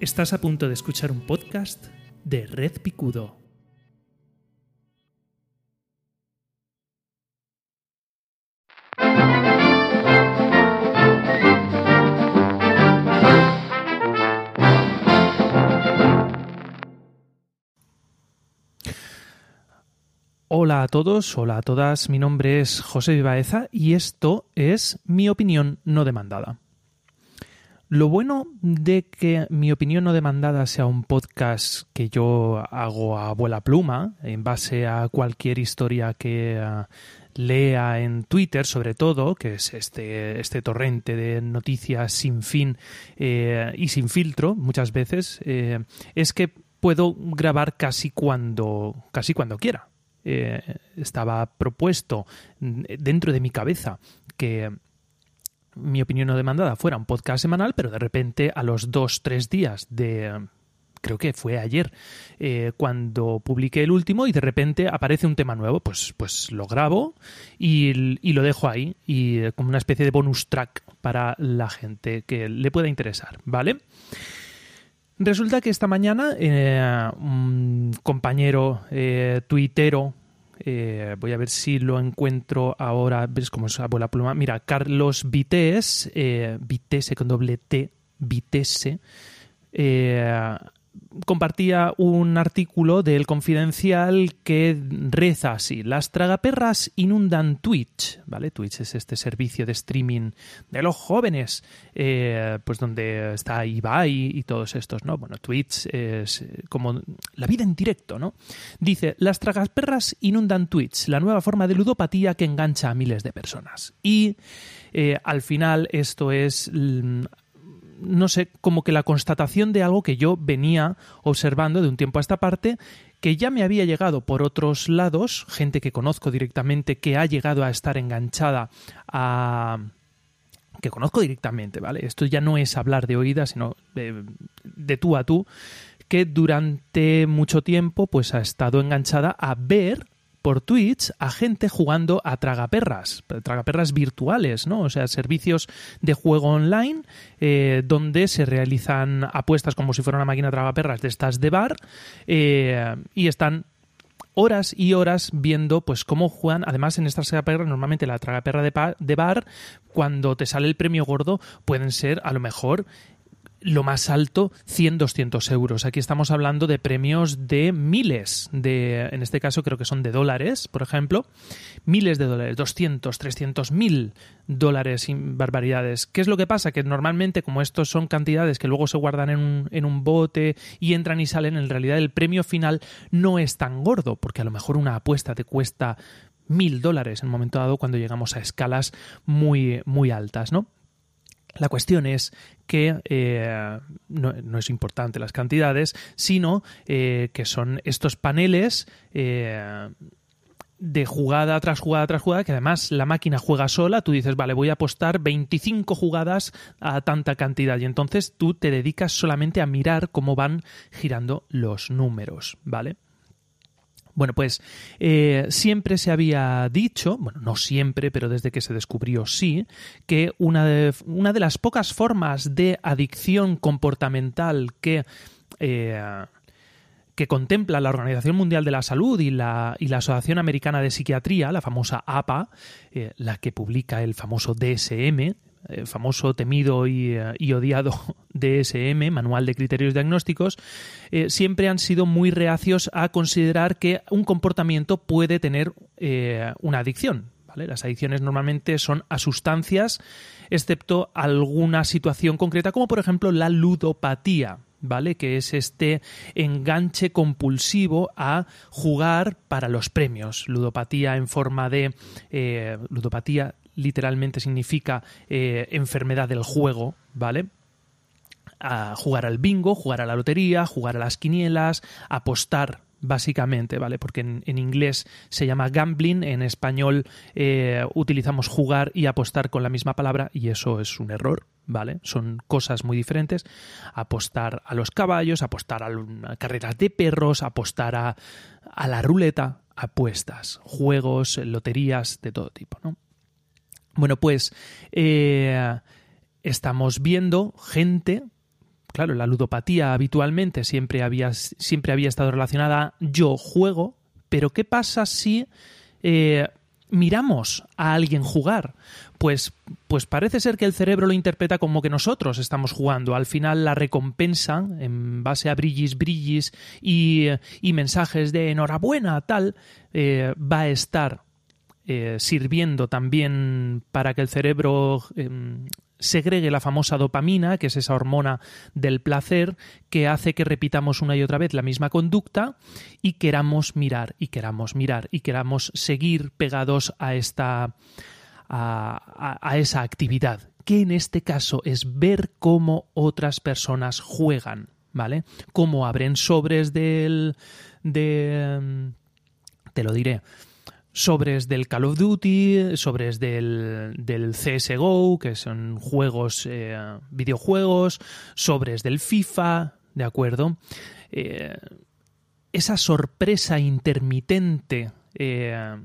Estás a punto de escuchar un podcast de Red Picudo. Hola a todos, hola a todas, mi nombre es José Vivaeza y esto es mi opinión no demandada. Lo bueno de que mi opinión no demandada sea un podcast que yo hago a abuela pluma, en base a cualquier historia que uh, lea en Twitter, sobre todo, que es este, este torrente de noticias sin fin eh, y sin filtro, muchas veces, eh, es que puedo grabar casi cuando, casi cuando quiera. Eh, estaba propuesto dentro de mi cabeza que mi opinión no demandada fuera un podcast semanal, pero de repente a los dos, tres días de creo que fue ayer eh, cuando publiqué el último y de repente aparece un tema nuevo, pues, pues lo grabo y, y, lo dejo ahí y eh, como una especie de bonus track para la gente que le pueda interesar, ¿vale? Resulta que esta mañana eh, un compañero eh, tuitero eh, voy a ver si lo encuentro ahora. ¿Ves cómo es abuela pluma? Mira, Carlos Vites, eh, Vitesse con doble T, Vitesse, eh, compartía un artículo del Confidencial que reza así: Las tragaperras inundan Twitch, ¿vale? Twitch es este servicio de streaming de los jóvenes, eh, pues donde está Ibai y, todos estos, ¿no? Bueno, Twitch es como la vida en directo, ¿no? Dice: Las tragaperras inundan Twitch, la nueva forma de ludopatía que engancha a miles de personas. Y eh, al final esto es no sé, como que la constatación de algo que yo venía observando de un tiempo a esta parte, que ya me había llegado por otros lados, gente que conozco directamente que ha llegado a estar enganchada a que conozco directamente, ¿vale? Esto ya no es hablar de oídas, sino de, de tú a tú, que durante mucho tiempo pues ha estado enganchada a ver por Twitch a gente jugando a tragaperras, tragaperras virtuales, ¿no? O sea, servicios de juego online eh, donde se realizan apuestas como si fuera una máquina tragaperras de estas de bar eh, y están horas y horas viendo pues cómo juegan. Además, en estas tragaperras, normalmente la tragaperra de, de bar, cuando te sale el premio gordo, pueden ser a lo mejor lo más alto 100, 200 euros. Aquí estamos hablando de premios de miles, de, en este caso creo que son de dólares, por ejemplo, miles de dólares, 200, 300 mil dólares sin barbaridades. ¿Qué es lo que pasa? Que normalmente como estos son cantidades que luego se guardan en un, en un bote y entran y salen, en realidad el premio final no es tan gordo, porque a lo mejor una apuesta te cuesta mil dólares en un momento dado cuando llegamos a escalas muy, muy altas, ¿no? La cuestión es que eh, no, es importante las cantidades, sino eh, que son estos paneles eh, de jugada tras jugada tras jugada, que además la máquina juega sola, tú dices, vale, voy a apostar 25 jugadas a tanta cantidad y entonces tú te dedicas solamente a mirar cómo van girando los números, ¿vale? Bueno, pues eh, siempre se había dicho, bueno, no siempre, pero desde que se descubrió sí, que una de, una de las pocas formas de adicción comportamental que... Eh, que contempla la Organización Mundial de la Salud y la, y la Asociación Americana de Psiquiatría, la famosa APA, eh, la que publica el famoso DSM, el famoso, temido y, y, odiado DSM, Manual de Criterios Diagnósticos, eh, siempre han sido muy reacios a considerar que un comportamiento puede tener eh, una adicción. Las adicciones normalmente son a sustancias, excepto alguna situación concreta, como por ejemplo la ludopatía. ¿Vale? Que es este enganche compulsivo a jugar para los premios. Ludopatía en forma de. Eh, ludopatía literalmente significa eh, enfermedad del juego, ¿vale? Jugar al bingo, jugar a la lotería, jugar a las quinielas, apostar básicamente, ¿vale? Porque en, en, inglés se llama gambling, en español eh, utilizamos jugar y apostar con la misma palabra y eso es un error, ¿vale? Son cosas muy diferentes. Apostar a los caballos, apostar a carreras de perros, apostar a, a la ruleta, apuestas, juegos, loterías de todo tipo, ¿no? Bueno, pues eh, estamos viendo gente claro, la ludopatía habitualmente siempre había, siempre había estado relacionada yo juego, pero ¿qué pasa si eh, miramos a alguien jugar? Pues, pues parece ser que el cerebro lo interpreta como que nosotros estamos jugando. Al final la recompensa, en base a brillis, brillis y, y mensajes de enhorabuena, tal, eh, va a estar eh, sirviendo también para que el cerebro em, segregue la famosa dopamina, que es esa hormona del placer, que hace que repitamos una y otra vez la misma conducta y queramos mirar y queramos mirar y queramos seguir pegados a esta a, a esa actividad, que en este caso es ver cómo otras personas juegan, ¿vale? Cómo abren sobres del de em, te lo diré sobres del Call of Duty, sobres del, del CSGO, que son juegos, eh, videojuegos, sobres del FIFA, ¿de acuerdo? Eh, esa sorpresa intermitente eh,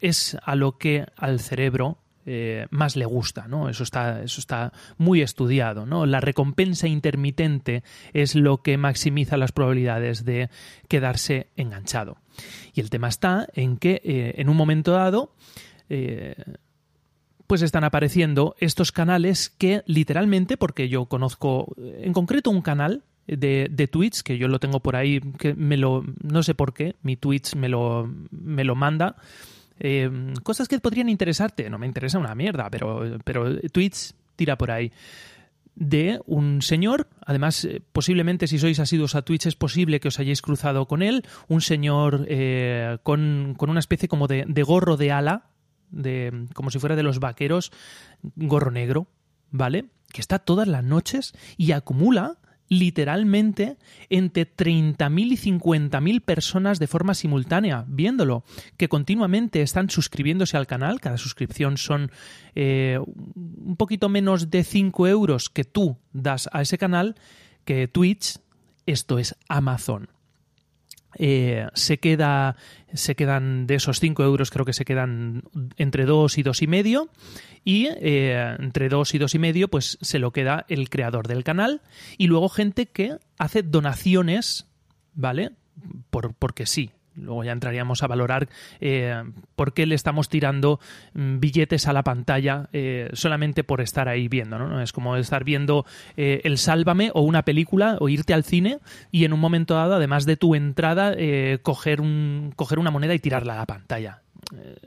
es a lo que al cerebro eh, más le gusta, ¿no? Eso está, eso está muy estudiado, ¿no? La recompensa intermitente es lo que maximiza las probabilidades de quedarse enganchado. Y el tema está en que eh, en un momento dado eh, pues están apareciendo estos canales que literalmente, porque yo conozco en concreto un canal de, de, Twitch, que yo lo tengo por ahí, que me lo, no sé por qué, mi Twitch me lo, me lo manda, eh, cosas que podrían interesarte. No me interesa una mierda, pero, pero Twitch tira por ahí. De un señor, además, eh, posiblemente si sois asiduos a Twitch es posible que os hayáis cruzado con él, un señor eh, con, con, una especie como de, de gorro de ala, de, como si fuera de los vaqueros, gorro negro, ¿vale? Que está todas las noches y acumula literalmente entre 30.000 y 50.000 personas de forma simultánea viéndolo, que continuamente están suscribiéndose al canal, cada suscripción son eh, un poquito menos de 5 euros que tú das a ese canal, que Twitch, esto es Amazon. Eh, se queda se quedan de esos 5 euros creo que se quedan entre 2 y dos y medio. Y eh, entre 2 y dos y medio pues se lo queda el creador del canal. Y luego gente que hace donaciones vale por porque sí Luego ya entraríamos a valorar eh, por qué le estamos tirando mm, billetes a la pantalla eh, solamente por estar ahí viendo. ¿no? Es como estar viendo eh, el Sálvame o una película o irte al cine y en un momento dado, además de tu entrada, coger, un, coger una moneda y tirarla a la pantalla.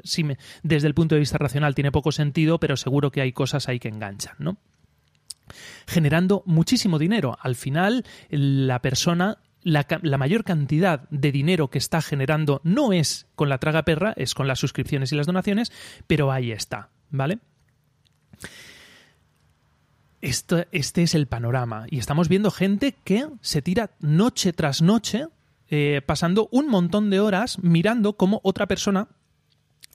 Sí desde el punto de vista racional tiene poco sentido, pero seguro que hay cosas ahí que enganchan. ¿no? generando muchísimo dinero. Al final, la persona la, mayor cantidad de dinero que está generando no es con la traga perra, es con las suscripciones y las donaciones, pero ahí está, ¿vale? Este es el panorama y estamos viendo gente que se tira noche tras noche eh, pasando un montón de horas mirando cómo otra persona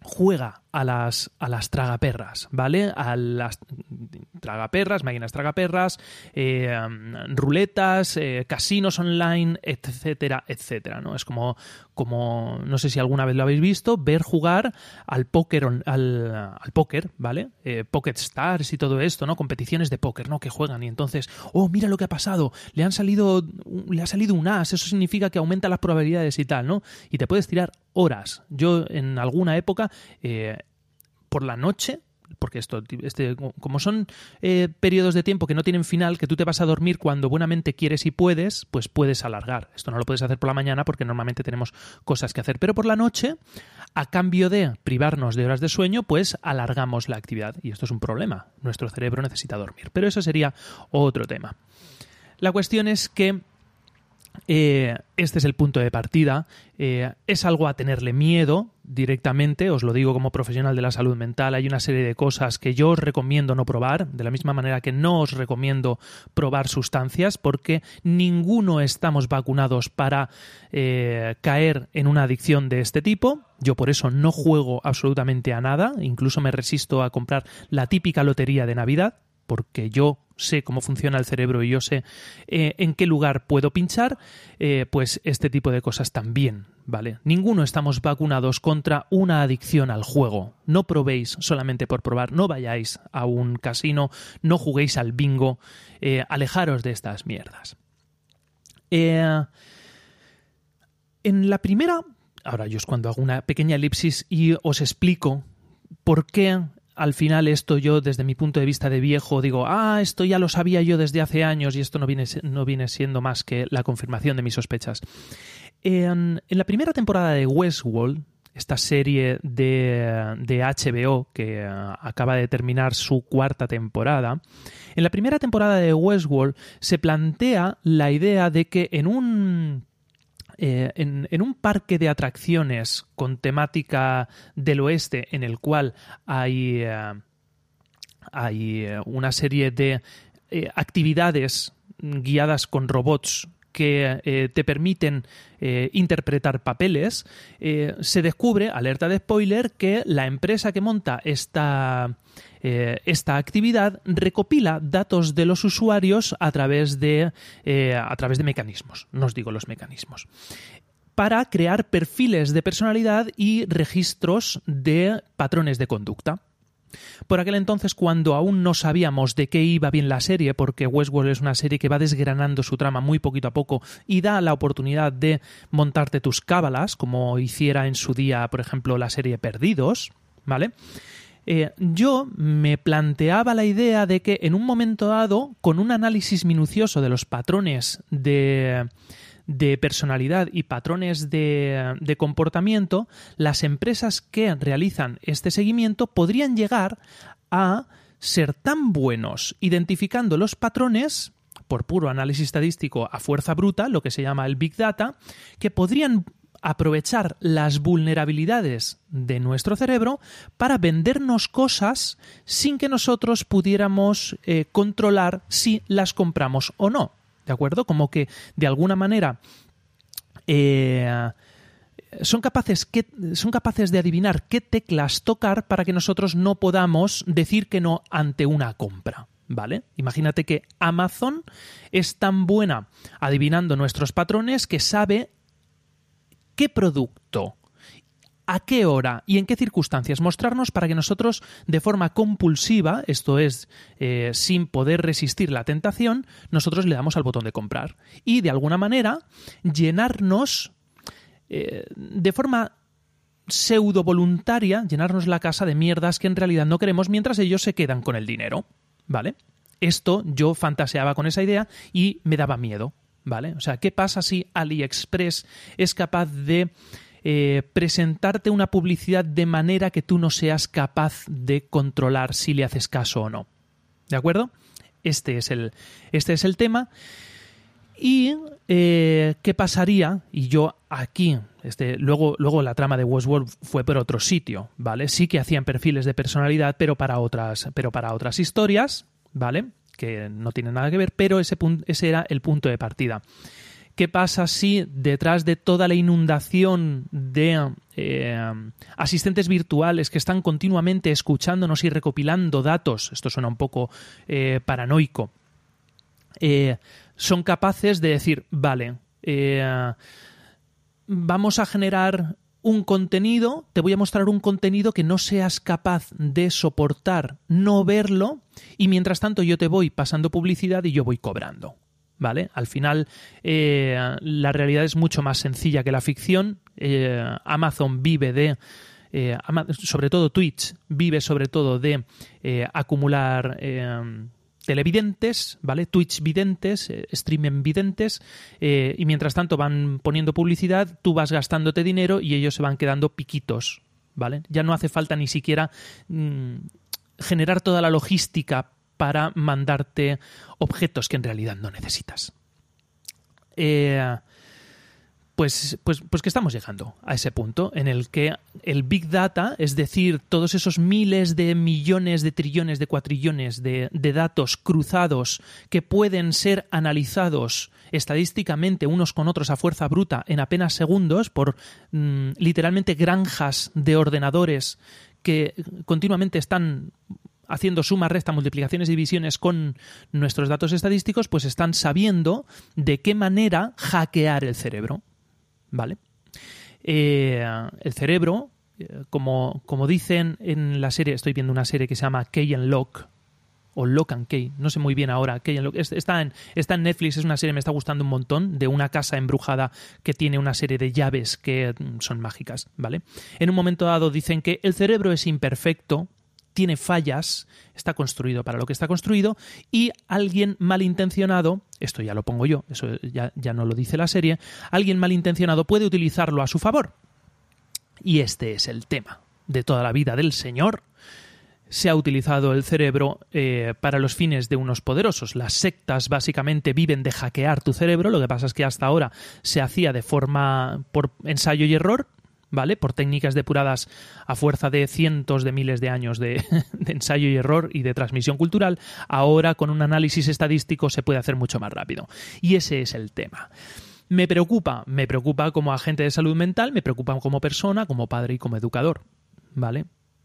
juega a las, a las tragaperras, ¿vale? A las tragaperras, máquinas tragaperras, eh, ruletas, eh, casinos online, etcétera, etcétera, ¿no? Es como, como, no sé si alguna vez lo habéis visto, ver jugar al póker, al, al póker, ¿vale? Eh, Pocket Stars y todo esto, ¿no? Competiciones de póker, ¿no? Que juegan y entonces, oh, mira lo que ha pasado, le han salido, le ha salido un as, eso significa que aumenta las probabilidades y tal, ¿no? Y te puedes tirar horas. Yo en alguna época eh, por la noche porque esto, este, como son eh, periodos de tiempo que no tienen final, que tú te vas a dormir cuando buenamente quieres y puedes, pues puedes alargar. Esto no lo puedes hacer por la mañana porque normalmente tenemos cosas que hacer. Pero por la noche, a cambio de privarnos de horas de sueño, pues alargamos la actividad. Y esto es un problema. Nuestro cerebro necesita dormir. Pero eso sería otro tema. La cuestión es que eh, este es el punto de partida. Eh, es algo a tenerle miedo directamente, os lo digo como profesional de la salud mental. Hay una serie de cosas que yo os recomiendo no probar, de la misma manera que no os recomiendo probar sustancias, porque ninguno estamos vacunados para eh, caer en una adicción de este tipo. Yo por eso no juego absolutamente a nada, incluso me resisto a comprar la típica lotería de Navidad, porque yo sé cómo funciona el cerebro y yo sé eh, en qué lugar puedo pinchar, eh, pues este tipo de cosas también, ¿vale? Ninguno estamos vacunados contra una adicción al juego. No probéis solamente por probar, no vayáis a un casino, no juguéis al bingo, eh, alejaros de estas mierdas. En la primera, ahora yo es cuando hago una pequeña elipsis y os explico por qué al final esto yo desde mi punto de vista de viejo digo, ah, esto ya lo sabía yo desde hace años y esto no viene, no viene siendo más que la confirmación de mis sospechas. En, la primera temporada de Westworld, esta serie de, de, HBO que eh, acaba de terminar su cuarta temporada, en la primera temporada de Westworld se plantea la idea de que en un eh, en, un parque de atracciones con temática del oeste en el cual hay, eh, hay una serie de actividades guiadas con robots que eh, te permiten eh, interpretar papeles, eh, se descubre, alerta de spoiler, que la empresa que monta esta, esta actividad recopila datos de los usuarios a través de, a través de mecanismos. No os digo los mecanismos para crear perfiles de personalidad y registros de patrones de conducta. Por aquel entonces, cuando aún no sabíamos de qué iba bien la serie, porque Westworld es una serie que va desgranando su trama muy poquito a poco y da la oportunidad de montarte tus cábalas, como hiciera en su día, por ejemplo, la serie Perdidos, ¿vale? Eh, yo me planteaba la idea de que en un momento dado, con un análisis minucioso de los patrones de, de personalidad y patrones de, comportamiento, las empresas que realizan este seguimiento podrían llegar a ser tan buenos identificando los patrones por puro análisis estadístico a fuerza bruta, lo que se llama el Big Data, que podrían aprovechar las vulnerabilidades de nuestro cerebro para vendernos cosas sin que nosotros pudiéramos eh, controlar si las compramos o no. ¿De acuerdo? Como que de alguna manera eh, son, capaces que, son capaces de adivinar qué teclas tocar para que nosotros no podamos decir que no ante una compra. ¿Vale? Imagínate que Amazon es tan buena adivinando nuestros patrones que sabe qué producto a qué hora y en qué circunstancias mostrarnos para que nosotros de forma compulsiva, esto es, eh, sin poder resistir la tentación, nosotros le damos al botón de comprar. Y de alguna manera llenarnos eh, de forma pseudo voluntaria, llenarnos la casa de mierdas que en realidad no queremos mientras ellos se quedan con el dinero. ¿Vale? Esto yo fantaseaba con esa idea y me daba miedo. ¿Vale? O sea, ¿qué pasa si AliExpress es capaz de eh, presentarte una publicidad de manera que tú no seas capaz de controlar si le haces caso o no. ¿De acuerdo? Este es el, este es el tema. ¿Y eh, qué pasaría? Y yo aquí, este, luego, luego la trama de Westworld fue por otro sitio, ¿vale? Sí que hacían perfiles de personalidad, pero para otras, pero para otras historias, ¿vale? Que no tienen nada que ver, pero ese, ese era el punto de partida. ¿Qué pasa si detrás de toda la inundación de eh, asistentes virtuales que están continuamente escuchándonos y recopilando datos, esto suena un poco eh, paranoico, eh, son capaces de decir, vale, vamos a generar un contenido, te voy a mostrar un contenido que no seas capaz de soportar no verlo y mientras tanto yo te voy pasando publicidad y yo voy cobrando. ¿Vale? Al final eh, la realidad es mucho más sencilla que la ficción. Eh, Amazon vive de... Eh, sobre todo Twitch vive sobre todo de acumular televidentes, ¿vale? Twitch videntes, streaming videntes, y mientras tanto van poniendo publicidad, tú vas gastándote dinero y ellos se van quedando piquitos, ¿vale? Ya no hace falta ni siquiera mm, generar toda la logística para mandarte objetos que en realidad no necesitas. Eh, pues, pues, pues, que estamos llegando a ese punto en el que el Big Data, es decir, todos esos miles de millones de trillones de cuatrillones de, datos cruzados que pueden ser analizados estadísticamente unos con otros a fuerza bruta en apenas segundos por mm, literalmente granjas de ordenadores que continuamente están haciendo sumas, restas, multiplicaciones y divisiones con nuestros datos estadísticos, pues están sabiendo de qué manera hackear el cerebro. ¿Vale? Eh, el cerebro, eh, como, como dicen en la serie, estoy viendo una serie que se llama Key and Lock, o Lock and Key, no sé muy bien ahora. Key and Lock. Está, en, está en Netflix, es una serie, me está gustando un montón, de una casa embrujada que tiene una serie de llaves que mm, son mágicas, ¿vale? En un momento dado dicen que el cerebro es imperfecto, tiene fallas, está construido para lo que está construido, y alguien malintencionado, esto ya lo pongo yo, eso ya, ya no lo dice la serie, alguien malintencionado puede utilizarlo a su favor. Y este es el tema de toda la vida del Señor. Se ha utilizado el cerebro eh, para los fines de unos poderosos. Las sectas básicamente viven de hackear tu cerebro. Lo que pasa es que hasta ahora se hacía de forma por ensayo y error. ¿Vale? Por técnicas depuradas a fuerza de cientos de miles de años de, ensayo y error y de transmisión cultural, ahora con un análisis estadístico se puede hacer mucho más rápido. Y ese es el tema. Me preocupa, me preocupa como agente de salud mental, me preocupa como persona, como padre y como educador, ¿vale?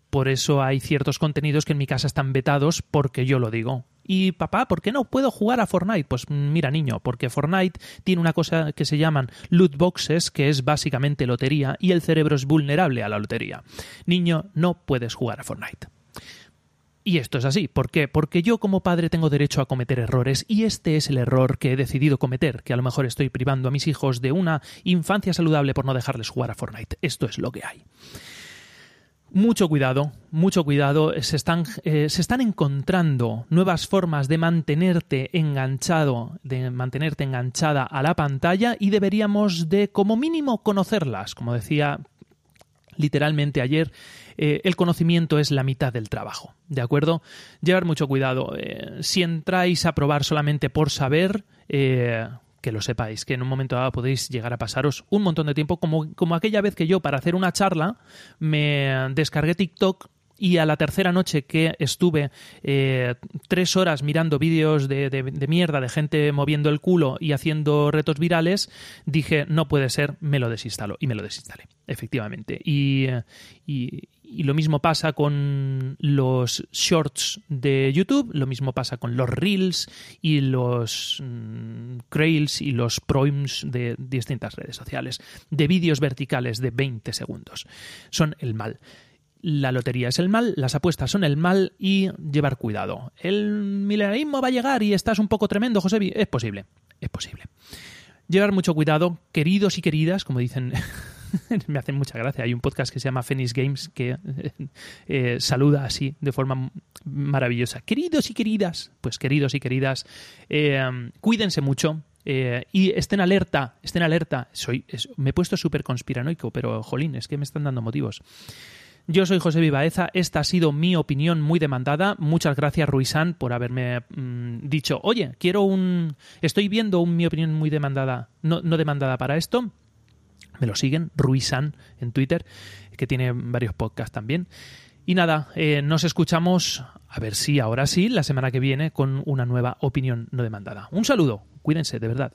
Por eso hay ciertos contenidos que en mi casa están vetados porque yo lo digo. Y papá, ¿por qué no puedo jugar a Fortnite? Pues mira, niño, porque Fortnite tiene una cosa que se llaman loot boxes, que es básicamente lotería, y el cerebro es vulnerable a la lotería. Niño, no puedes jugar a Fortnite. Y esto es así. ¿Por qué? Porque yo como padre tengo derecho a cometer errores y este es el error que he decidido cometer, que a lo mejor estoy privando a mis hijos de una infancia saludable por no dejarles jugar a Fortnite. Esto es lo que hay mucho cuidado, mucho cuidado. Se están, eh, se están encontrando nuevas formas de mantenerte enganchado, de mantenerte enganchada a la pantalla y deberíamos de, como mínimo, conocerlas. Como decía literalmente ayer, eh, el conocimiento es la mitad del trabajo. ¿De acuerdo? Llevar mucho cuidado. Eh, si entráis a probar solamente por saber, que lo sepáis, que en un momento dado podéis llegar a pasaros un montón de tiempo, como, como aquella vez que yo para hacer una charla me descargué TikTok y a la tercera noche que estuve eh, tres horas mirando vídeos de, de, mierda de gente moviendo el culo y haciendo retos virales, dije, no puede ser, me lo desinstalo. Y me lo desinstalé, efectivamente. Y, y, y lo mismo pasa con los shorts de YouTube, lo mismo pasa con los reels y los mm, crails y los proims de distintas redes sociales, de vídeos verticales de 20 segundos. Son el mal. La lotería es el mal, las apuestas son el mal y llevar cuidado. El milenarismo va a llegar y estás un poco tremendo, José. Es posible, es posible. Llevar mucho cuidado, queridos y queridas, como dicen me hacen mucha gracia. Hay un podcast que se llama Phoenix Games que eh, saluda así de forma maravillosa. Queridos y queridas, pues queridos y queridas, eh, cuídense mucho. Eh, y estén alerta, estén alerta. Soy, me he puesto súper conspiranoico, pero jolín, es que me están dando motivos. Yo soy José Vivaeza, esta ha sido mi opinión muy demandada. Muchas gracias, Ruizán, por haberme mm, dicho, oye, quiero un... Estoy viendo mi opinión muy demandada, no, no demandada para esto me lo siguen, Ruizan en Twitter, que tiene varios podcasts también. Y nada, eh, nos escuchamos, a ver si ahora sí, la semana que viene, con una nueva opinión no demandada. Un saludo, cuídense, de verdad.